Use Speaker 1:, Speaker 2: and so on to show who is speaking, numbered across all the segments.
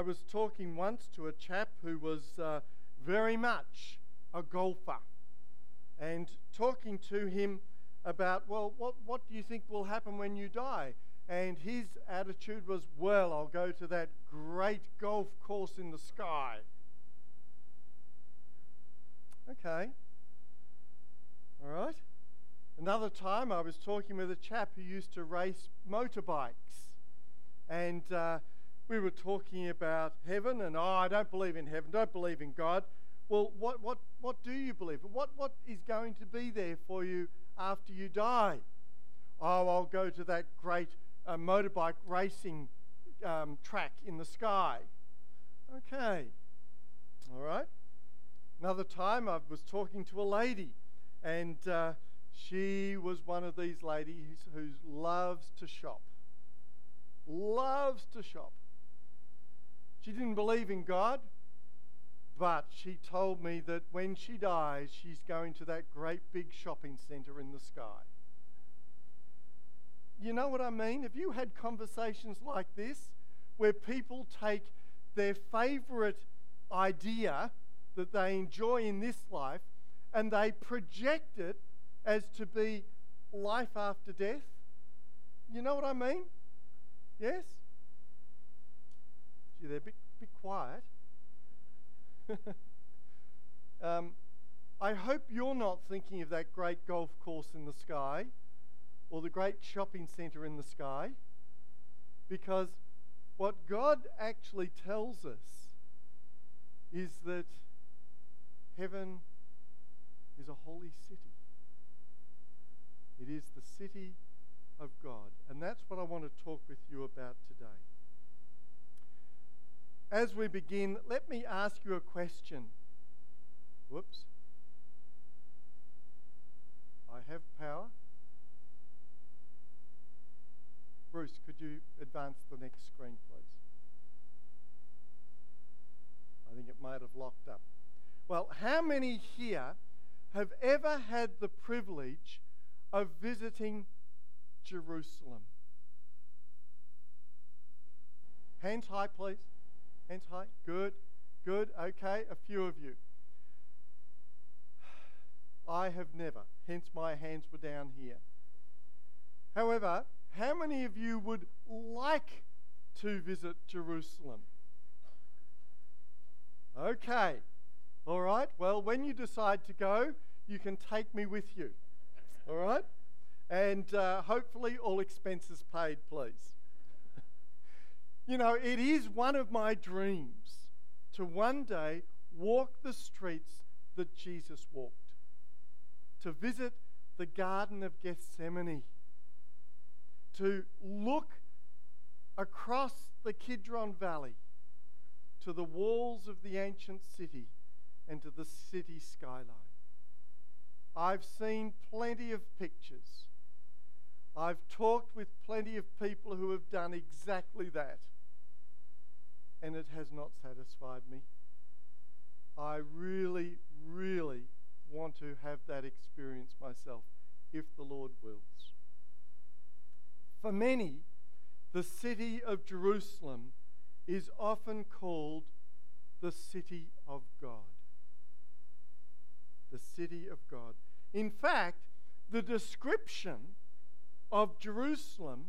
Speaker 1: I was talking once to a chap who was uh, very much a golfer and talking to him about, well, what, what do you think will happen when you die? And his attitude was, well, I'll go to that great golf course in the sky. Okay. All right. Another time I was talking with a chap who used to race motorbikes. And uh, we were talking about heaven, and oh, I don't believe in heaven, don't believe in God. Well, what, what, what do you believe? What, what is going to be there for you after you die? Oh, I'll go to that great uh, motorbike racing um, track in the sky. Okay. All right. Another time I was talking to a lady, and uh, she was one of these ladies who loves to shop. Loves to shop. She didn't believe in God, but she told me that when she dies, she's going to that great big shopping center in the sky. You know what I mean? Have you had conversations like this where people take their favorite idea that they enjoy in this life and they project it as to be life after death? You know what I mean? Yes? They're a bit, bit quiet. um, I hope you're not thinking of that great golf course in the sky or the great shopping centre in the sky because what God actually tells us is that heaven is a holy city. It is the city of God. And that's what I want to talk with you about today. As we begin, let me ask you a question. Whoops. I have power. Bruce, could you advance the next screen, please? I think it might have locked up. Well, how many here have ever had the privilege of visiting Jerusalem? Hands high, please. Hands high. Good. Good. Okay. A few of you. I have never. Hence, my hands were down here. However, how many of you would like to visit Jerusalem? Okay. All right. Well, when you decide to go, you can take me with you. All right? And uh, hopefully, all expenses paid, please. You know, it is one of my dreams to one day walk the streets that Jesus walked, to visit the Garden of Gethsemane, to look across the Kidron Valley to the walls of the ancient city and to the city skyline. I've seen plenty of pictures. I've talked with plenty of people who have done exactly that and it has not satisfied me. I really, really want to have that experience myself, if the Lord wills. For many, the city of Jerusalem is often called the city of God. The city of God. In fact, the description of Jerusalem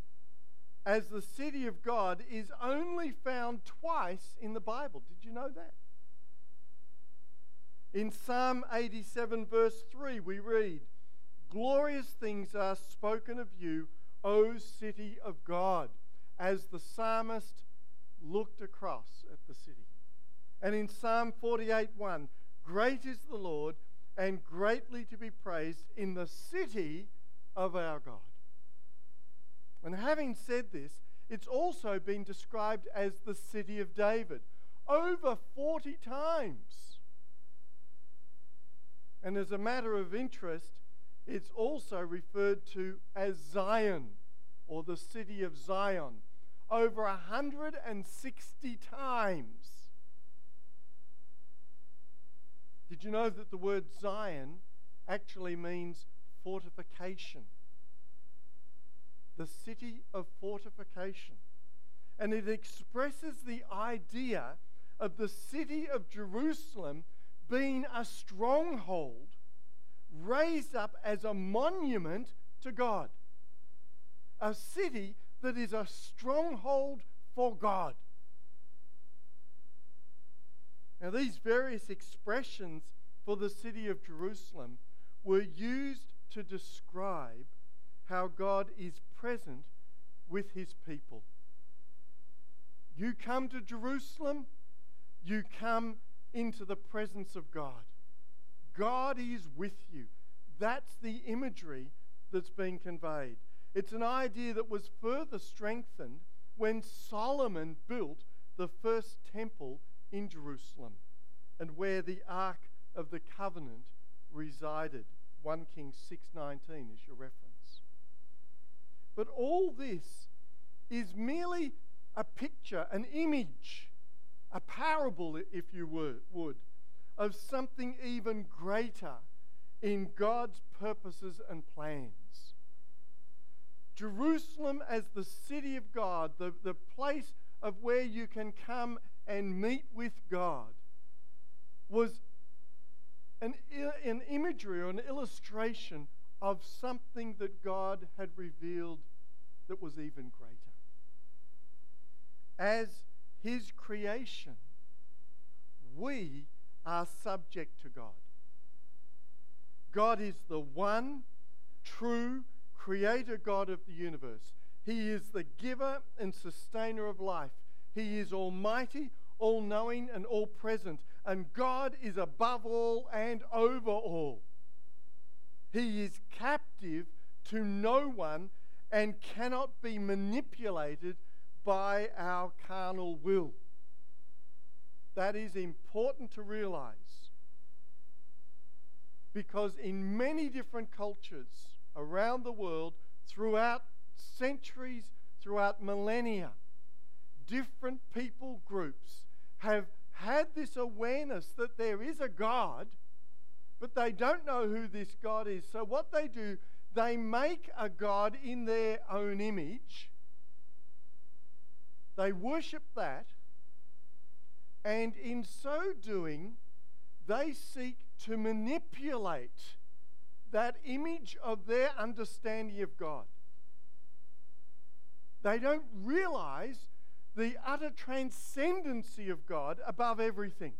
Speaker 1: as the city of God is only found twice in the Bible. Did you know that? In Psalm 87, verse 3, we read, Glorious things are spoken of you, O city of God, as the psalmist looked across at the city. And in Psalm 48, 1, Great is the Lord and greatly to be praised in the city of our God. And having said this, it's also been described as the city of David over 40 times. And as a matter of interest, it's also referred to as Zion or the city of Zion over 160 times. Did you know that the word Zion actually means fortification? The city of fortification. and it expresses the idea of the city of Jerusalem being a stronghold raised up as a monument to God. A city that is a stronghold for God. Now, these various expressions for the city of Jerusalem were used to describe how God is present with his people. You come to Jerusalem, you come into the presence of God. God is with you. That's the imagery that's being conveyed. It's an idea that was further strengthened when Solomon built the first temple in Jerusalem and where the Ark of the Covenant resided. 1 Kings 6:19 is your reference. But all this is merely a picture, an image, a parable, if you would, of something even greater in God's purposes and plans. Jerusalem as the city of God, the, the place of where you can come and meet with God, was an, an imagery or an illustration of something that God had revealed that was even greater. As His creation, we are subject to God. God is the one true creator God of the universe. He is the giver and sustainer of life. He is almighty, all knowing, and all present. And God is above all and over all. He is captive to no one and cannot be manipulated by our carnal will. That is important to realize. Because in many different cultures around the world, throughout centuries, throughout millennia, different people groups have had this awareness that there is a God, but they don't know who this God is. So, what they do, they make a God in their own image, they worship that, and in so doing, they seek to manipulate that image of their understanding of God. They don't realize the utter transcendency of God above everything.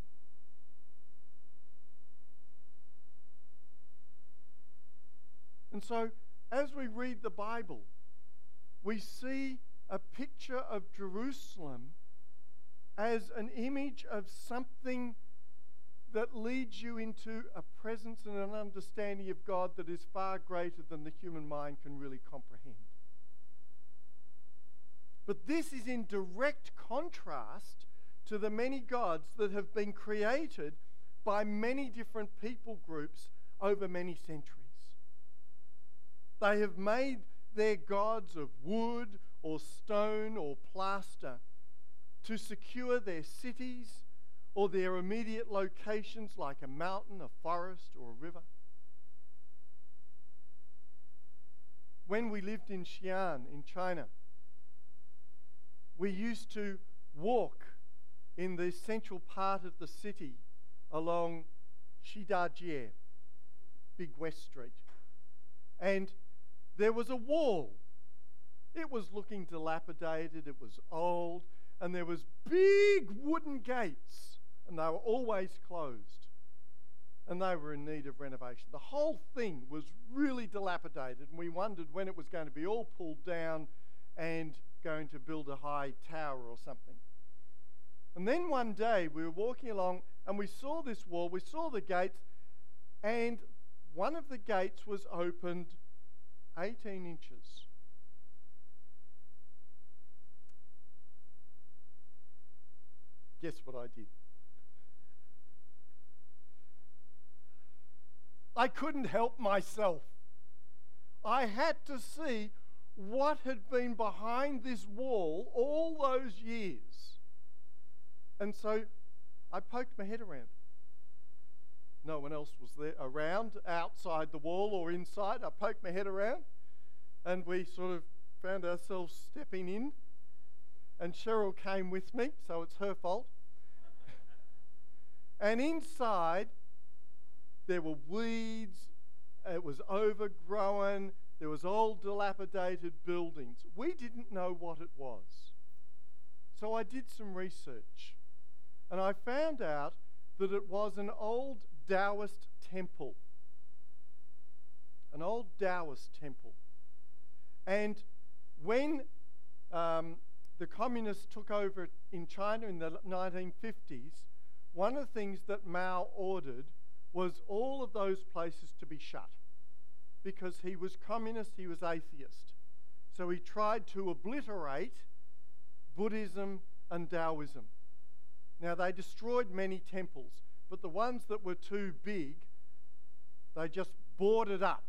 Speaker 1: And so, as we read the Bible, we see a picture of Jerusalem as an image of something that leads you into a presence and an understanding of God that is far greater than the human mind can really comprehend. But this is in direct contrast to the many gods that have been created by many different people groups over many centuries. They have made their gods of wood or stone or plaster to secure their cities or their immediate locations like a mountain, a forest, or a river. When we lived in Xi'an in China, we used to walk in the central part of the city along Shidajie, Big West Street. And there was a wall. It was looking dilapidated, it was old, and there was big wooden gates, and they were always closed. And they were in need of renovation. The whole thing was really dilapidated, and we wondered when it was going to be all pulled down and going to build a high tower or something. And then one day we were walking along and we saw this wall, we saw the gates, and one of the gates was opened 18 inches. Guess what I did? I couldn't help myself. I had to see what had been behind this wall all those years. And so I poked my head around. No one else was there around, outside the wall or inside. I poked my head around and we sort of found ourselves stepping in. and Cheryl came with me, so it's her fault. and inside, there were weeds, it was overgrown, there was old dilapidated buildings. We didn't know what it was. So I did some research and I found out that it was an old Taoist temple. An old Taoist temple. And when um, the communists took over in China in the 1950s, one of the things that Mao ordered was all of those places to be shut because he was communist, he was atheist. So he tried to obliterate Buddhism and Taoism. Now, they destroyed many temples, but the ones that were too big, they just boarded up.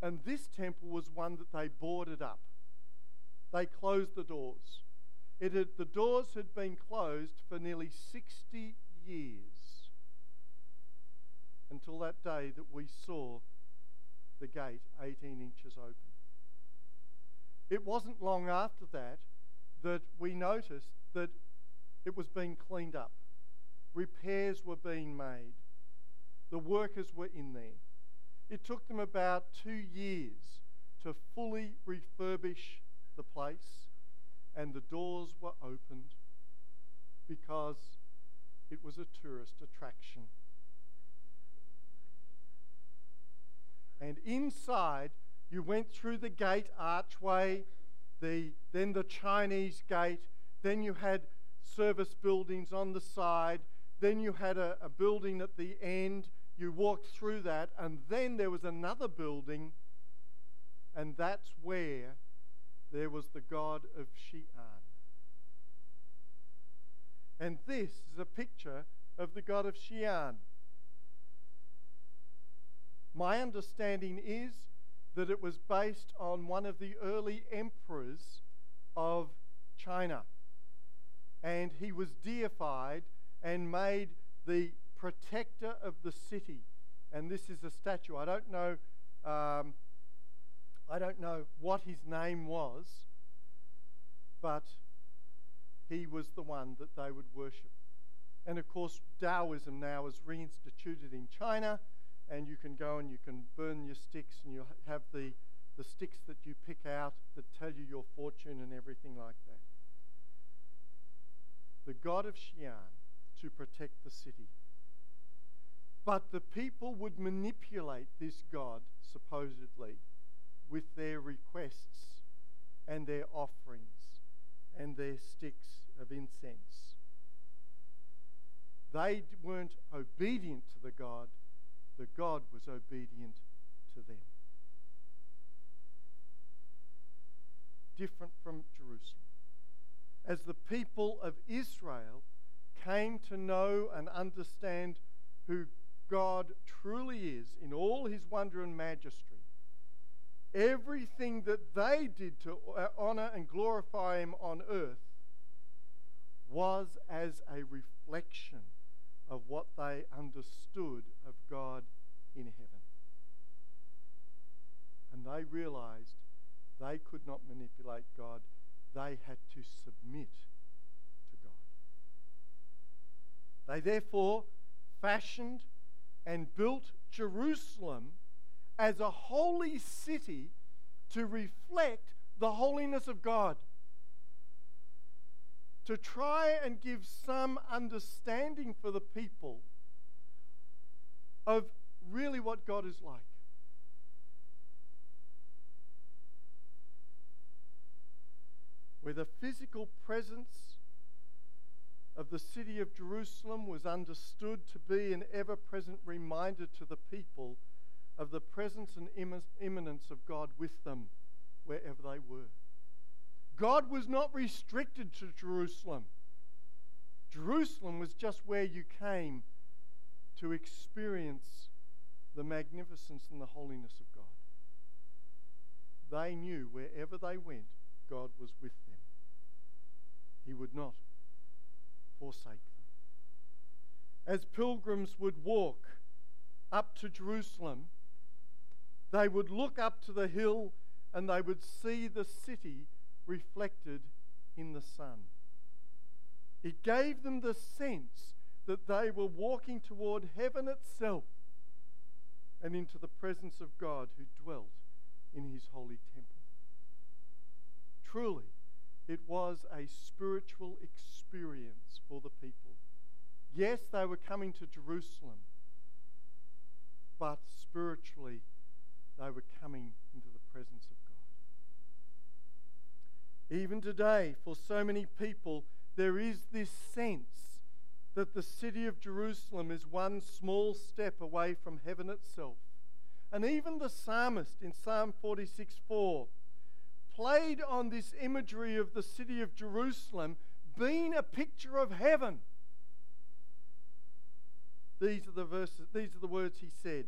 Speaker 1: And this temple was one that they boarded up. They closed the doors. It had, the doors had been closed for nearly 60 years until that day that we saw the gate 18 inches open. It wasn't long after that that we noticed that it was being cleaned up. Repairs were being made. The workers were in there. It took them about two years to fully refurbish the place, and the doors were opened because it was a tourist attraction. And inside, you went through the gate archway, the, then the Chinese gate, then you had service buildings on the side, then you had a, a building at the end. You walked through that, and then there was another building, and that's where there was the god of Xi'an. And this is a picture of the god of Xi'an. My understanding is that it was based on one of the early emperors of China. And he was deified and made the protector of the city. And this is a statue. I don't know. Um, I don't know what his name was, but he was the one that they would worship. And of course, Taoism now is reinstituted in China and you can go and you can burn your sticks and you have the, the sticks that you pick out that tell you your fortune and everything like that. The god of Xi'an to protect the city. But the people would manipulate this god, supposedly, with their requests and their offerings and their sticks of incense. They weren't obedient to the god, the God was obedient to them. Different from Jerusalem. As the people of Israel came to know and understand who God truly is in all his wonder and majesty, everything that they did to uh, honor and glorify him on earth was as a reflection of what they understood of God in heaven. And they realized they could not manipulate God, they had to submit to God. They therefore fashioned and built Jerusalem as a holy city to reflect the holiness of God to try and give some understanding for the people of really what God is like. Where the physical presence of the city of Jerusalem was understood to be an ever present reminder to the people of the presence and immanence of God with them wherever they were. God was not restricted to Jerusalem. Jerusalem was just where you came to experience the magnificence and the holiness of God. They knew wherever they went, God was with them. He would not forsake them. As pilgrims would walk up to Jerusalem, they would look up to the hill and they would see the city reflected in the sun. It gave them the sense that they were walking toward heaven itself and into the presence of God who dwelt in his holy temple. Truly, it was a spiritual experience for the people. Yes, they were coming to Jerusalem, but spiritually, they were coming into the presence of God. Even today, for so many people, there is this sense that the city of Jerusalem is one small step away from heaven itself. And even the psalmist in Psalm 46 4 played on this imagery of the city of Jerusalem being a picture of heaven. These are the verses, these are the words he said.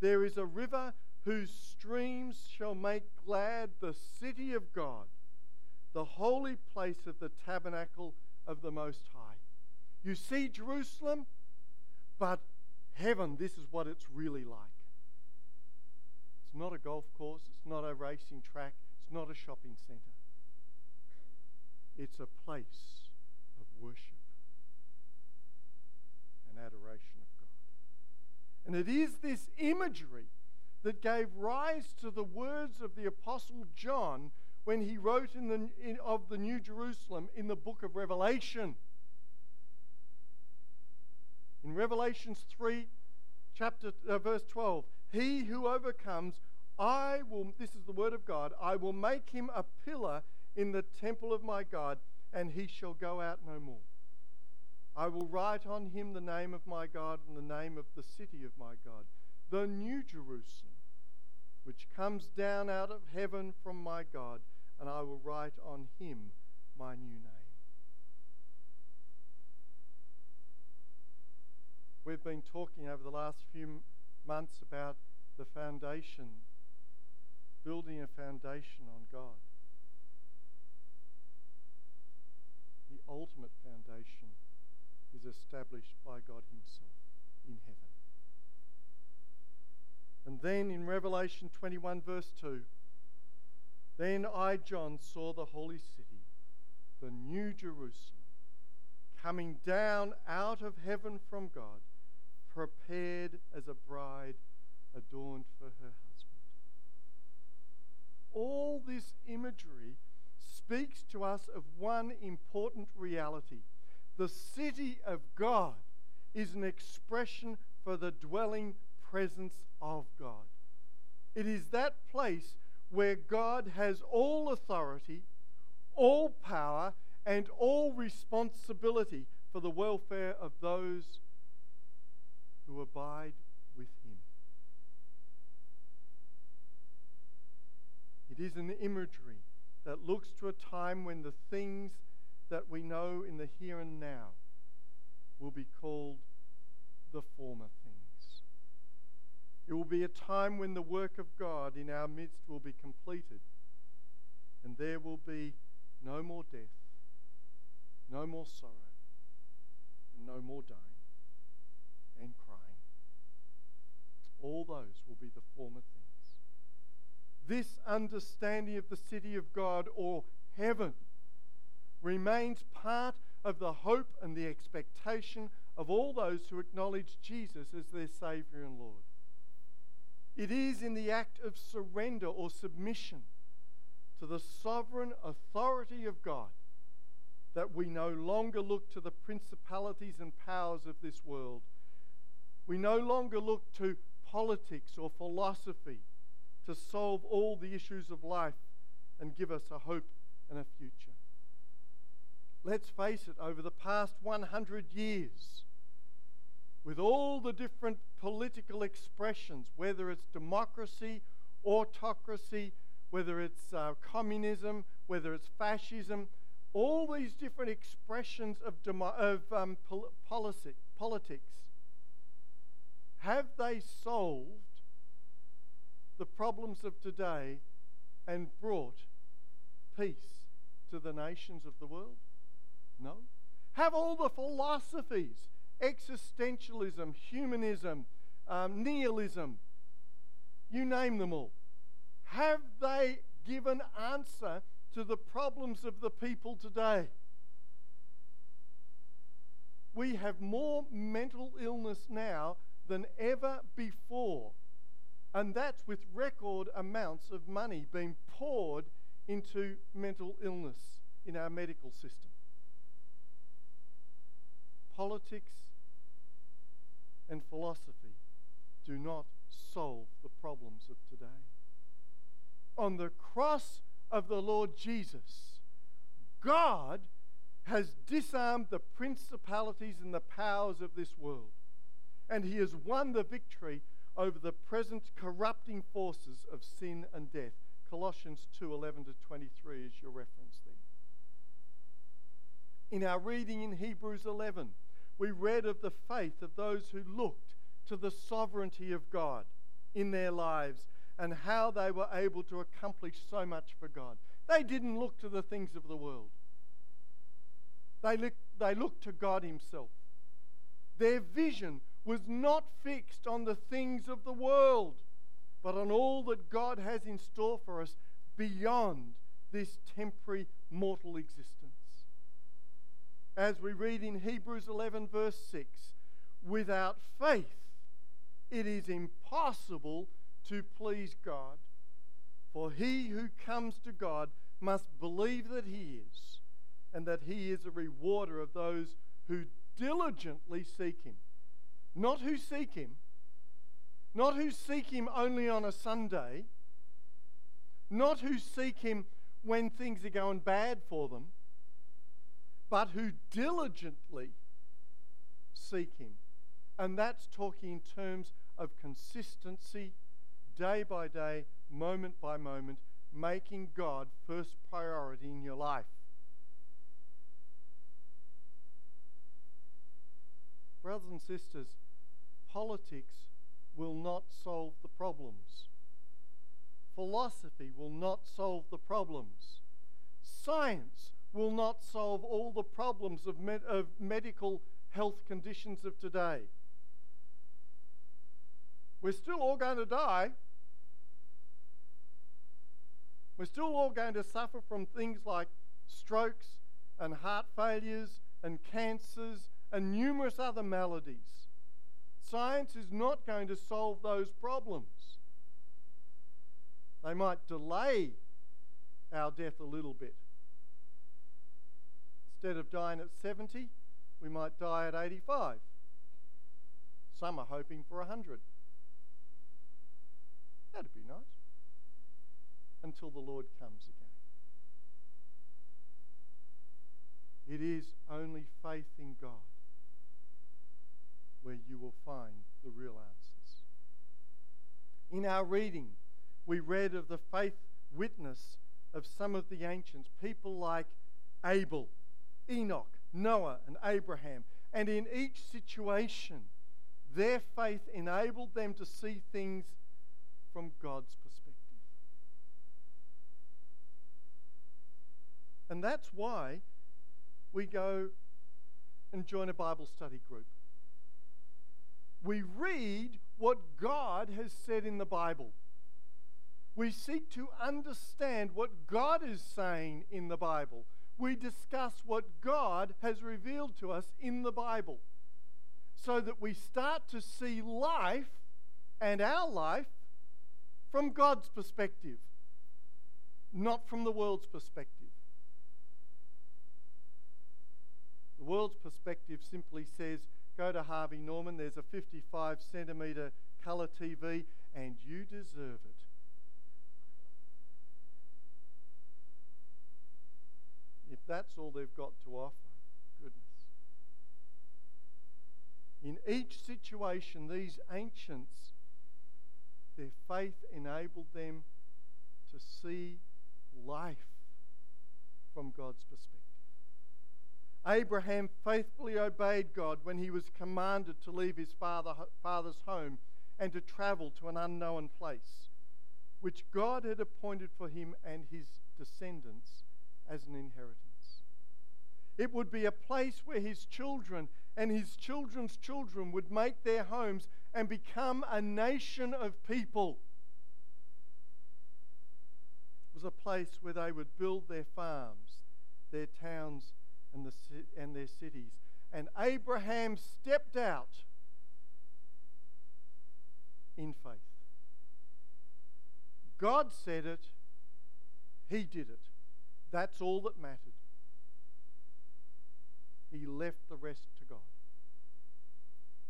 Speaker 1: There is a river whose streams shall make glad the city of God, the holy place of the tabernacle of the Most High. You see Jerusalem, but heaven, this is what it's really like. It's not a golf course, it's not a racing track, it's not a shopping centre. It's a place of worship and adoration of God. And it is this imagery that gave rise to the words of the Apostle John when he wrote in the, in, of the New Jerusalem in the book of Revelation. In Revelations 3, chapter uh, verse 12, he who overcomes I will, this is the word of God, I will make him a pillar in the temple of my God, and he shall go out no more. I will write on him the name of my God and the name of the city of my God, the new Jerusalem, which comes down out of heaven from my God, and I will write on him my new name. We've been talking over the last few months about the foundation building a foundation on God. The ultimate foundation is established by God Himself in heaven. And then in Revelation 21, verse 2, then I, John, saw the holy city, the new Jerusalem, coming down out of heaven from God, prepared as a bride adorned for her husband all this imagery speaks to us of one important reality. The city of God is an expression for the dwelling presence of God. It is that place where God has all authority, all power, and all responsibility for the welfare of those who abide with Him. It is an imagery that looks to a time when the things that we know in the here and now will be called the former things. It will be a time when the work of God in our midst will be completed, and there will be no more death, no more sorrow, and no more dying and crying. All those will be the former things this understanding of the city of God or heaven remains part of the hope and the expectation of all those who acknowledge Jesus as their Saviour and Lord. It is in the act of surrender or submission to the sovereign authority of God that we no longer look to the principalities and powers of this world. We no longer look to politics or philosophy to solve all the issues of life and give us a hope and a future. Let's face it, over the past 100 years, with all the different political expressions, whether it's democracy, autocracy, whether it's uh, communism, whether it's fascism, all these different expressions of, demo- of um, pol- politics, have they solved the problems of today and brought peace to the nations of the world? No. Have all the philosophies, existentialism, humanism, um, nihilism, you name them all, have they given answer to the problems of the people today. We have more mental illness now than ever before, and that's with record amounts of money being poured into mental illness in our medical system. Politics and philosophy do not solve the problems of today. On the cross of the Lord Jesus, God has disarmed the principalities and the powers of this world, and he has won the victory over the present corrupting forces of sin and death. Colossians 2:11 to 23 is your reference there. In our reading in Hebrews 11, we read of the faith of those who looked to the sovereignty of God in their lives and how they were able to accomplish so much for God. They didn't look to the things of the world, they, look, they looked to God Himself. Their vision was not fixed on the things of the world, but on all that God has in store for us beyond this temporary mortal existence. As we read in Hebrews 11, verse 6, without faith, it is impossible to please God. For he who comes to God must believe that he is, and that he is a rewarder of those who diligently seek him. Not who seek him, not who seek him only on a Sunday, not who seek him when things are going bad for them, but who diligently seek him. And that's talking in terms of consistency, day by day, moment by moment, making God first priority in your life. Brothers and sisters, politics will not solve the problems. Philosophy will not solve the problems. Science will not solve all the problems of, med- of medical health conditions of today. We're still all going to die. We're still all going to suffer from things like strokes and heart failures and cancers and numerous other maladies. Science is not going to solve those problems. They might delay our death a little bit. Instead of dying at 70, we might die at 85. Some are hoping for 100. That'd be nice. Until the Lord comes again. It is only faith in God where you will find the real answers. In our reading, we read of the faith witness of some of the ancients, people like Abel, Enoch, Noah, and Abraham. And in each situation, their faith enabled them to see things from God's perspective. And that's why we go and join a Bible study group. We read what God has said in the Bible. We seek to understand what God is saying in the Bible. We discuss what God has revealed to us in the Bible so that we start to see life and our life from God's perspective, not from the world's perspective. The world's perspective simply says go to Harvey Norman, there's a 55 centimetre colour TV, and you deserve it. If that's all they've got to offer, goodness. In each situation, these ancients their faith enabled them to see life from God's perspective. Abraham faithfully obeyed God when he was commanded to leave his father, father's home and to travel to an unknown place, which God had appointed for him and his descendants as an inheritance. It would be a place where his children and his children's children would make their homes and become a nation of people. It was a place where they would build their farms, their towns, and, the, and their cities. And Abraham stepped out in faith. God said it, he did it. That's all that mattered. He left the rest to God.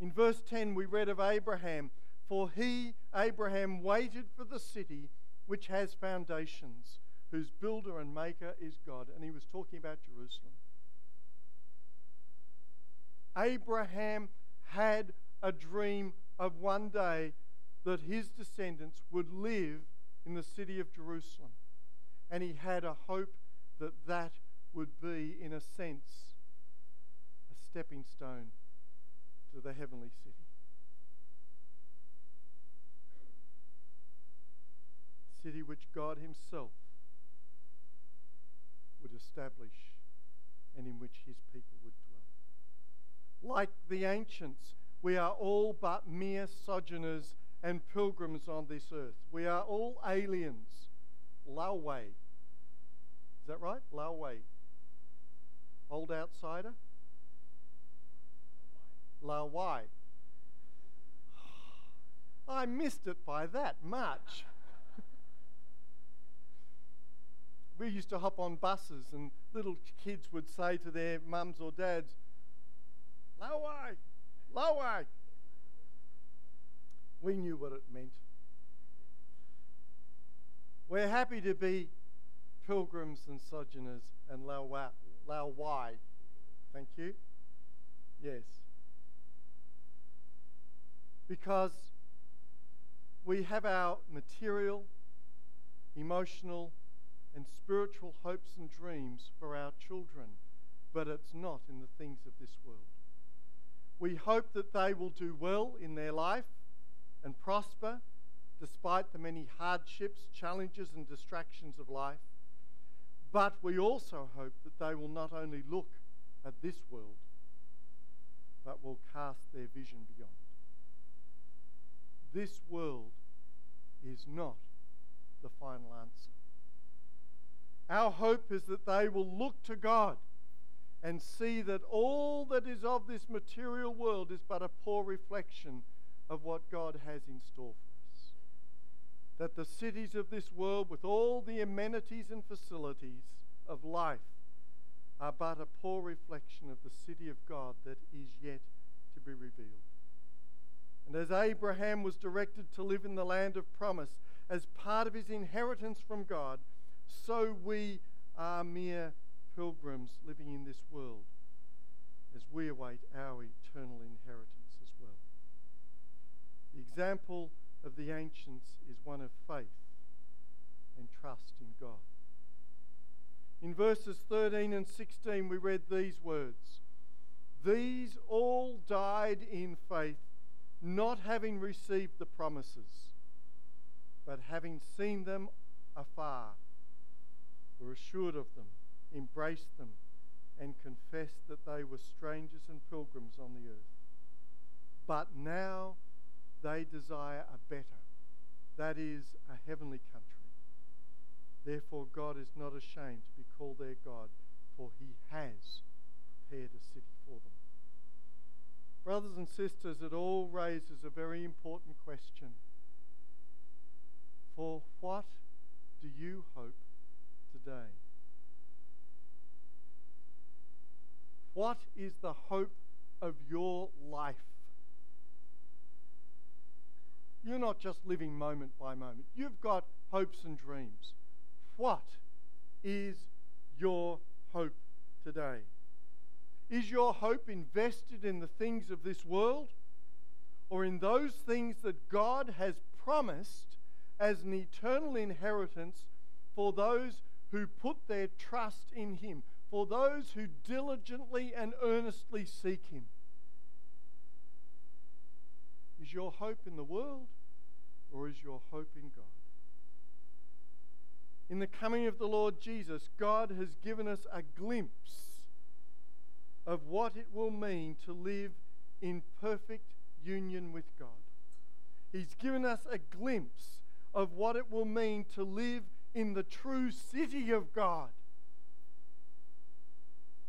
Speaker 1: In verse 10, we read of Abraham, for he, Abraham, waited for the city which has foundations, whose builder and maker is God. And he was talking about Jerusalem. Abraham had a dream of one day that his descendants would live in the city of Jerusalem. And he had a hope that that would be, in a sense, a stepping stone to the heavenly city. A city which God Himself would establish and in which His people would dwell. Like the ancients, we are all but mere sojourners and pilgrims on this earth. We are all aliens. Laowai. Is that right? Laowai. Old outsider? Laowai. I missed it by that much. we used to hop on buses, and little kids would say to their mums or dads, Laowai, Laowai. We knew what it meant. We're happy to be pilgrims and sojourners and Laowai. Thank you. Yes. Because we have our material, emotional, and spiritual hopes and dreams for our children, but it's not in the things of this world. We hope that they will do well in their life and prosper despite the many hardships, challenges, and distractions of life. But we also hope that they will not only look at this world, but will cast their vision beyond. This world is not the final answer. Our hope is that they will look to God and see that all that is of this material world is but a poor reflection of what God has in store for us. That the cities of this world, with all the amenities and facilities of life, are but a poor reflection of the city of God that is yet to be revealed. And as Abraham was directed to live in the land of promise as part of his inheritance from God, so we are mere pilgrims living in this world as we await our eternal inheritance. As well. The example of the ancients is one of faith and trust in God. In verses 13 and 16, we read these words These all died in faith, not having received the promises, but having seen them afar, were assured of them, embraced them, and confessed that they were strangers and pilgrims on the earth. But now they desire a better, that is, a heavenly country. Therefore, God is not ashamed to be called their God, for he has prepared a city for them. Brothers and sisters, it all raises a very important question. For what do you hope today? What is the hope of your life? You're not just living moment by moment. You've got hopes and dreams. What is your hope today? Is your hope invested in the things of this world or in those things that God has promised as an eternal inheritance for those who put their trust in Him, for those who diligently and earnestly seek Him? Is your hope in the world or is your hope in God? In the coming of the Lord Jesus, God has given us a glimpse of what it will mean to live in perfect union with God. He's given us a glimpse of what it will mean to live in the true city of God.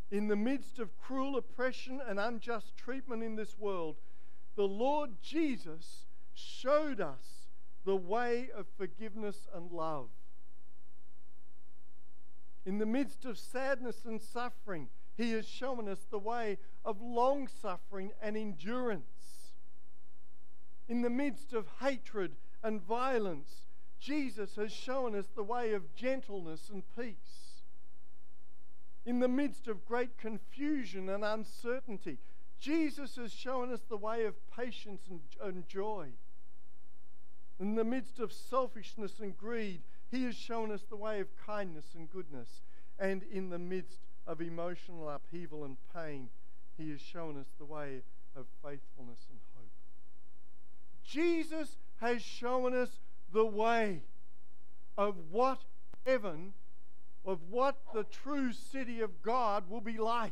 Speaker 1: In the midst of cruel oppression and unjust treatment in this world, the Lord Jesus showed us the way of forgiveness and love. In the midst of sadness and suffering, He has shown us the way of long suffering and endurance. In the midst of hatred and violence, Jesus has shown us the way of gentleness and peace. In the midst of great confusion and uncertainty, Jesus has shown us the way of patience and, and joy. In the midst of selfishness and greed, He has shown us the way of kindness and goodness. And in the midst of emotional upheaval and pain, He has shown us the way of faithfulness and hope. Jesus has shown us the way of what heaven, of what the true city of God will be like.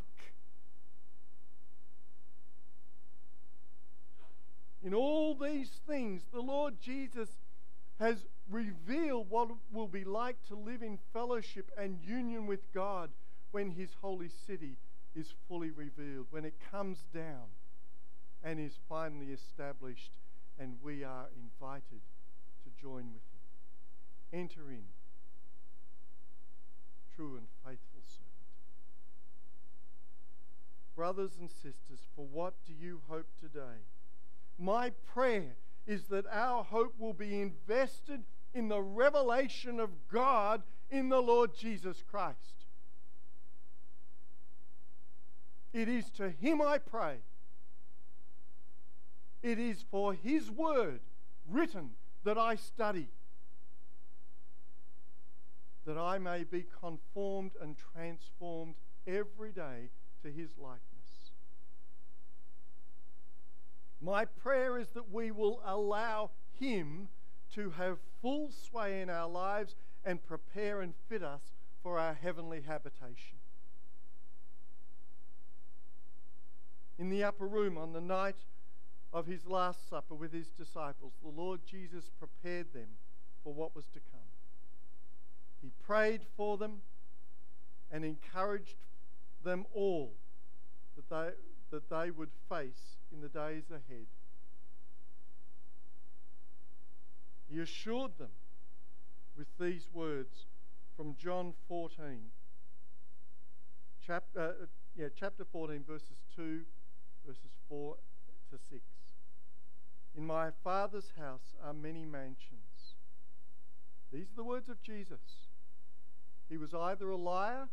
Speaker 1: In all these things, the Lord Jesus has revealed what it will be like to live in fellowship and union with God when His holy city is fully revealed, when it comes down and is finally established, and we are invited to join with Him. Enter in, true and faithful servant. Brothers and sisters, for what do you hope today? My prayer is that our hope will be invested in the revelation of God in the Lord Jesus Christ. It is to Him I pray. It is for His word written that I study, that I may be conformed and transformed every day to His likeness. My prayer is that we will allow Him to have full sway in our lives and prepare and fit us for our heavenly habitation. In the upper room on the night of his Last Supper with his disciples, the Lord Jesus prepared them for what was to come. He prayed for them and encouraged them all that they, that they would face in the days ahead. He assured them with these words from John 14, chapter, uh, yeah, chapter 14, verses 2, verses 4 to 6. In my Father's house are many mansions. These are the words of Jesus. He was either a liar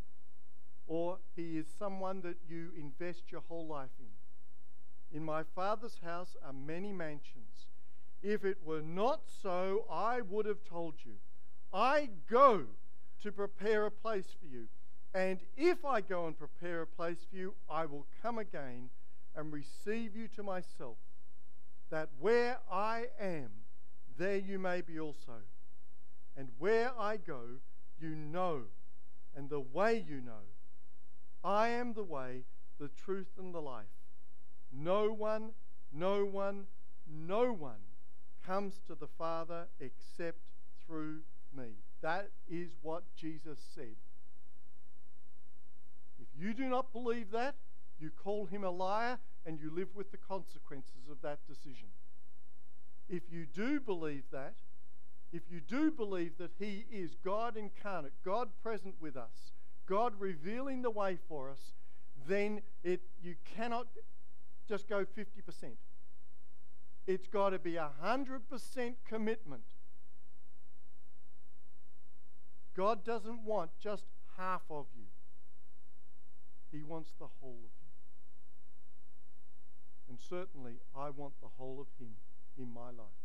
Speaker 1: or he is someone that you invest your whole life in. In my Father's house are many mansions. If it were not so, I would have told you. I go to prepare a place for you. And if I go and prepare a place for you, I will come again and receive you to myself, that where I am, there you may be also. And where I go, you know, and the way you know. I am the way, the truth, and the life. No one, no one, no one comes to the Father except through me. That is what Jesus said. If you do not believe that, you call him a liar and you live with the consequences of that decision. If you do believe that, if you do believe that he is God incarnate, God present with us, God revealing the way for us, then it, you cannot just go 50%. It's got to be a 100% commitment. God doesn't want just half of you, He wants the whole of you. And certainly, I want the whole of Him in my life.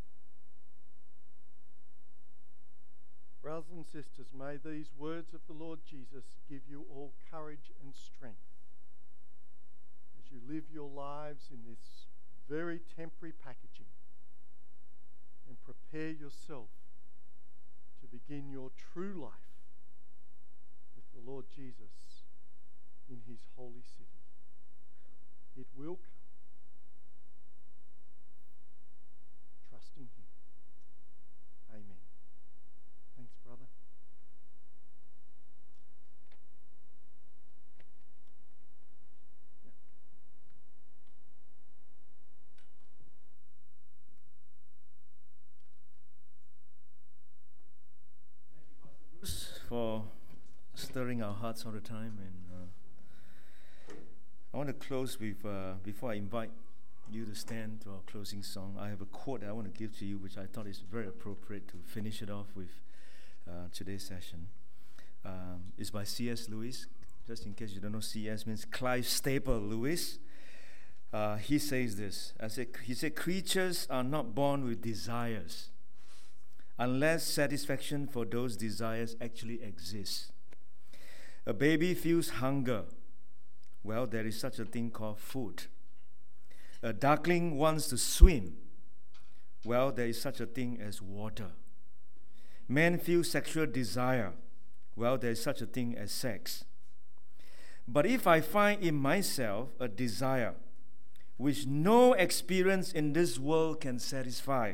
Speaker 1: Brothers and sisters, may these words of the Lord Jesus give you all courage and strength as you live your lives in this very temporary packaging and prepare yourself to begin your true life with the Lord Jesus in his holy city. It will come. Trust in him. Amen. Thanks, brother.
Speaker 2: stirring our hearts all the time. And uh, I want to close with, uh, before I invite you to stand to our closing song, I have a quote that I want to give to you, which I thought is very appropriate to finish it off with uh, today's session. Um, it's by C.S. Lewis. Just in case you don't know, C.S. means Clive Staple Lewis. Uh, he says this. I said, he said, creatures are not born with desires unless satisfaction for those desires actually exists. A baby feels hunger. Well, there is such a thing called food. A duckling wants to swim. Well, there is such a thing as water. Men feel sexual desire. Well, there is such a thing as sex. But if I find in myself a desire which no experience in this world can satisfy,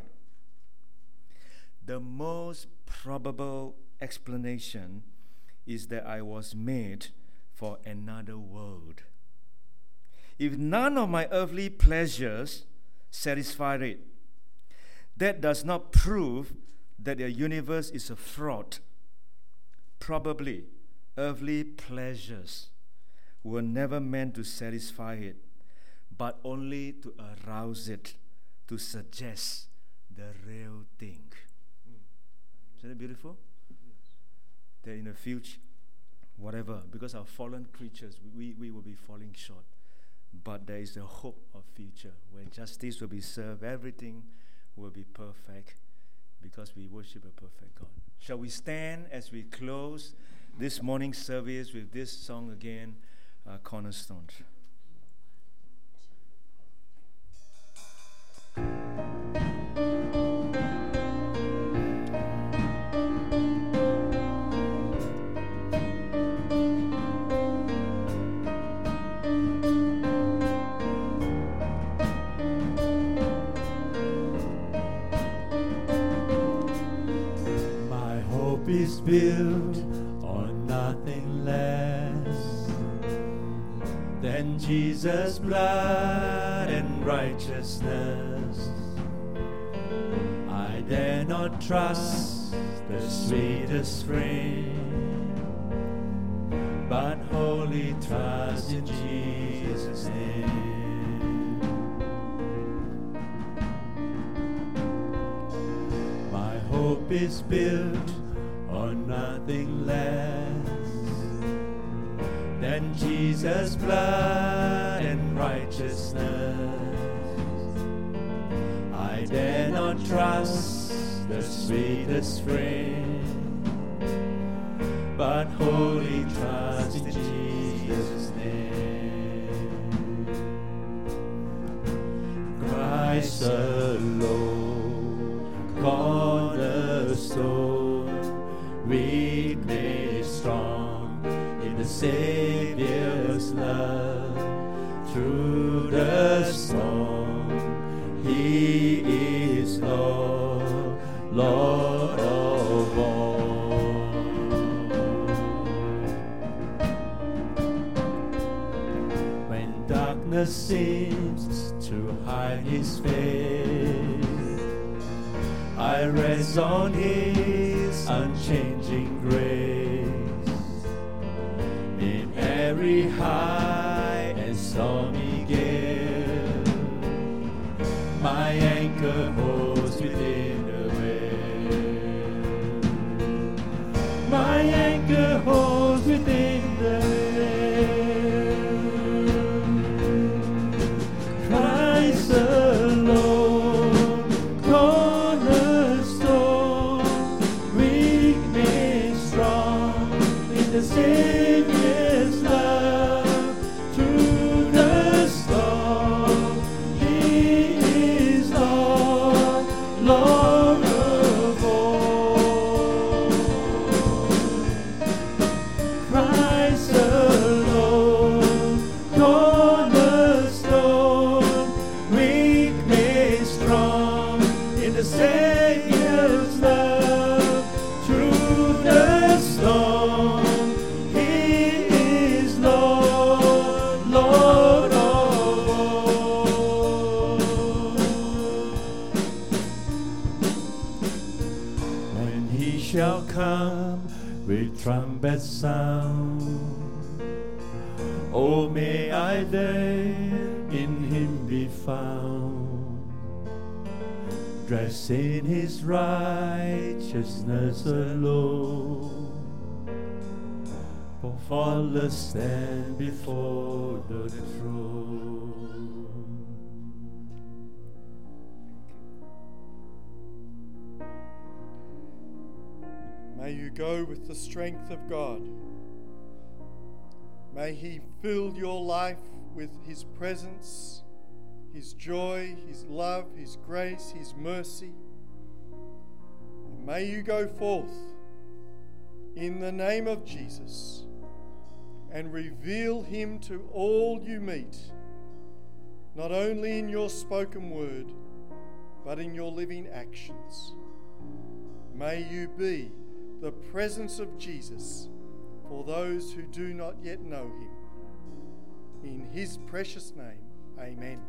Speaker 2: the most probable explanation is that I was made for another world. If none of my earthly pleasures satisfy it, that does not prove that the universe is a fraud. Probably earthly pleasures were never meant to satisfy it, but only to arouse it, to suggest the real thing. Isn't it beautiful? That in the future, whatever, because our fallen creatures, we, we will be falling short. But there is a hope of future where justice will be served, everything will be perfect because we worship a perfect God. Shall we stand as we close this morning service with this song again, uh, Cornerstone?
Speaker 3: Built on nothing less than Jesus' blood and righteousness. I dare not trust the sweetest friend, but wholly trust in Jesus' name. My hope is built nothing less than Jesus' blood and righteousness. I dare not trust the sweetest friend, but wholly trust in Jesus' name. Christ alone, cornerstone weak made strong in the Savior's love. Through the storm, He is Lord, Lord of all. When darkness seems to hide His face, I rest on His unchanging grace. Every high shall come with trumpet sound. Oh, may I there in him be found, dressed in his righteousness alone. For faultless stand before the throne.
Speaker 1: Go with the strength of God. May He fill your life with His presence, His joy, His love, His grace, His mercy. And may you go forth in the name of Jesus and reveal Him to all you meet, not only in your spoken word, but in your living actions. May you be the presence of Jesus for those who do not yet know him. In his precious name, amen.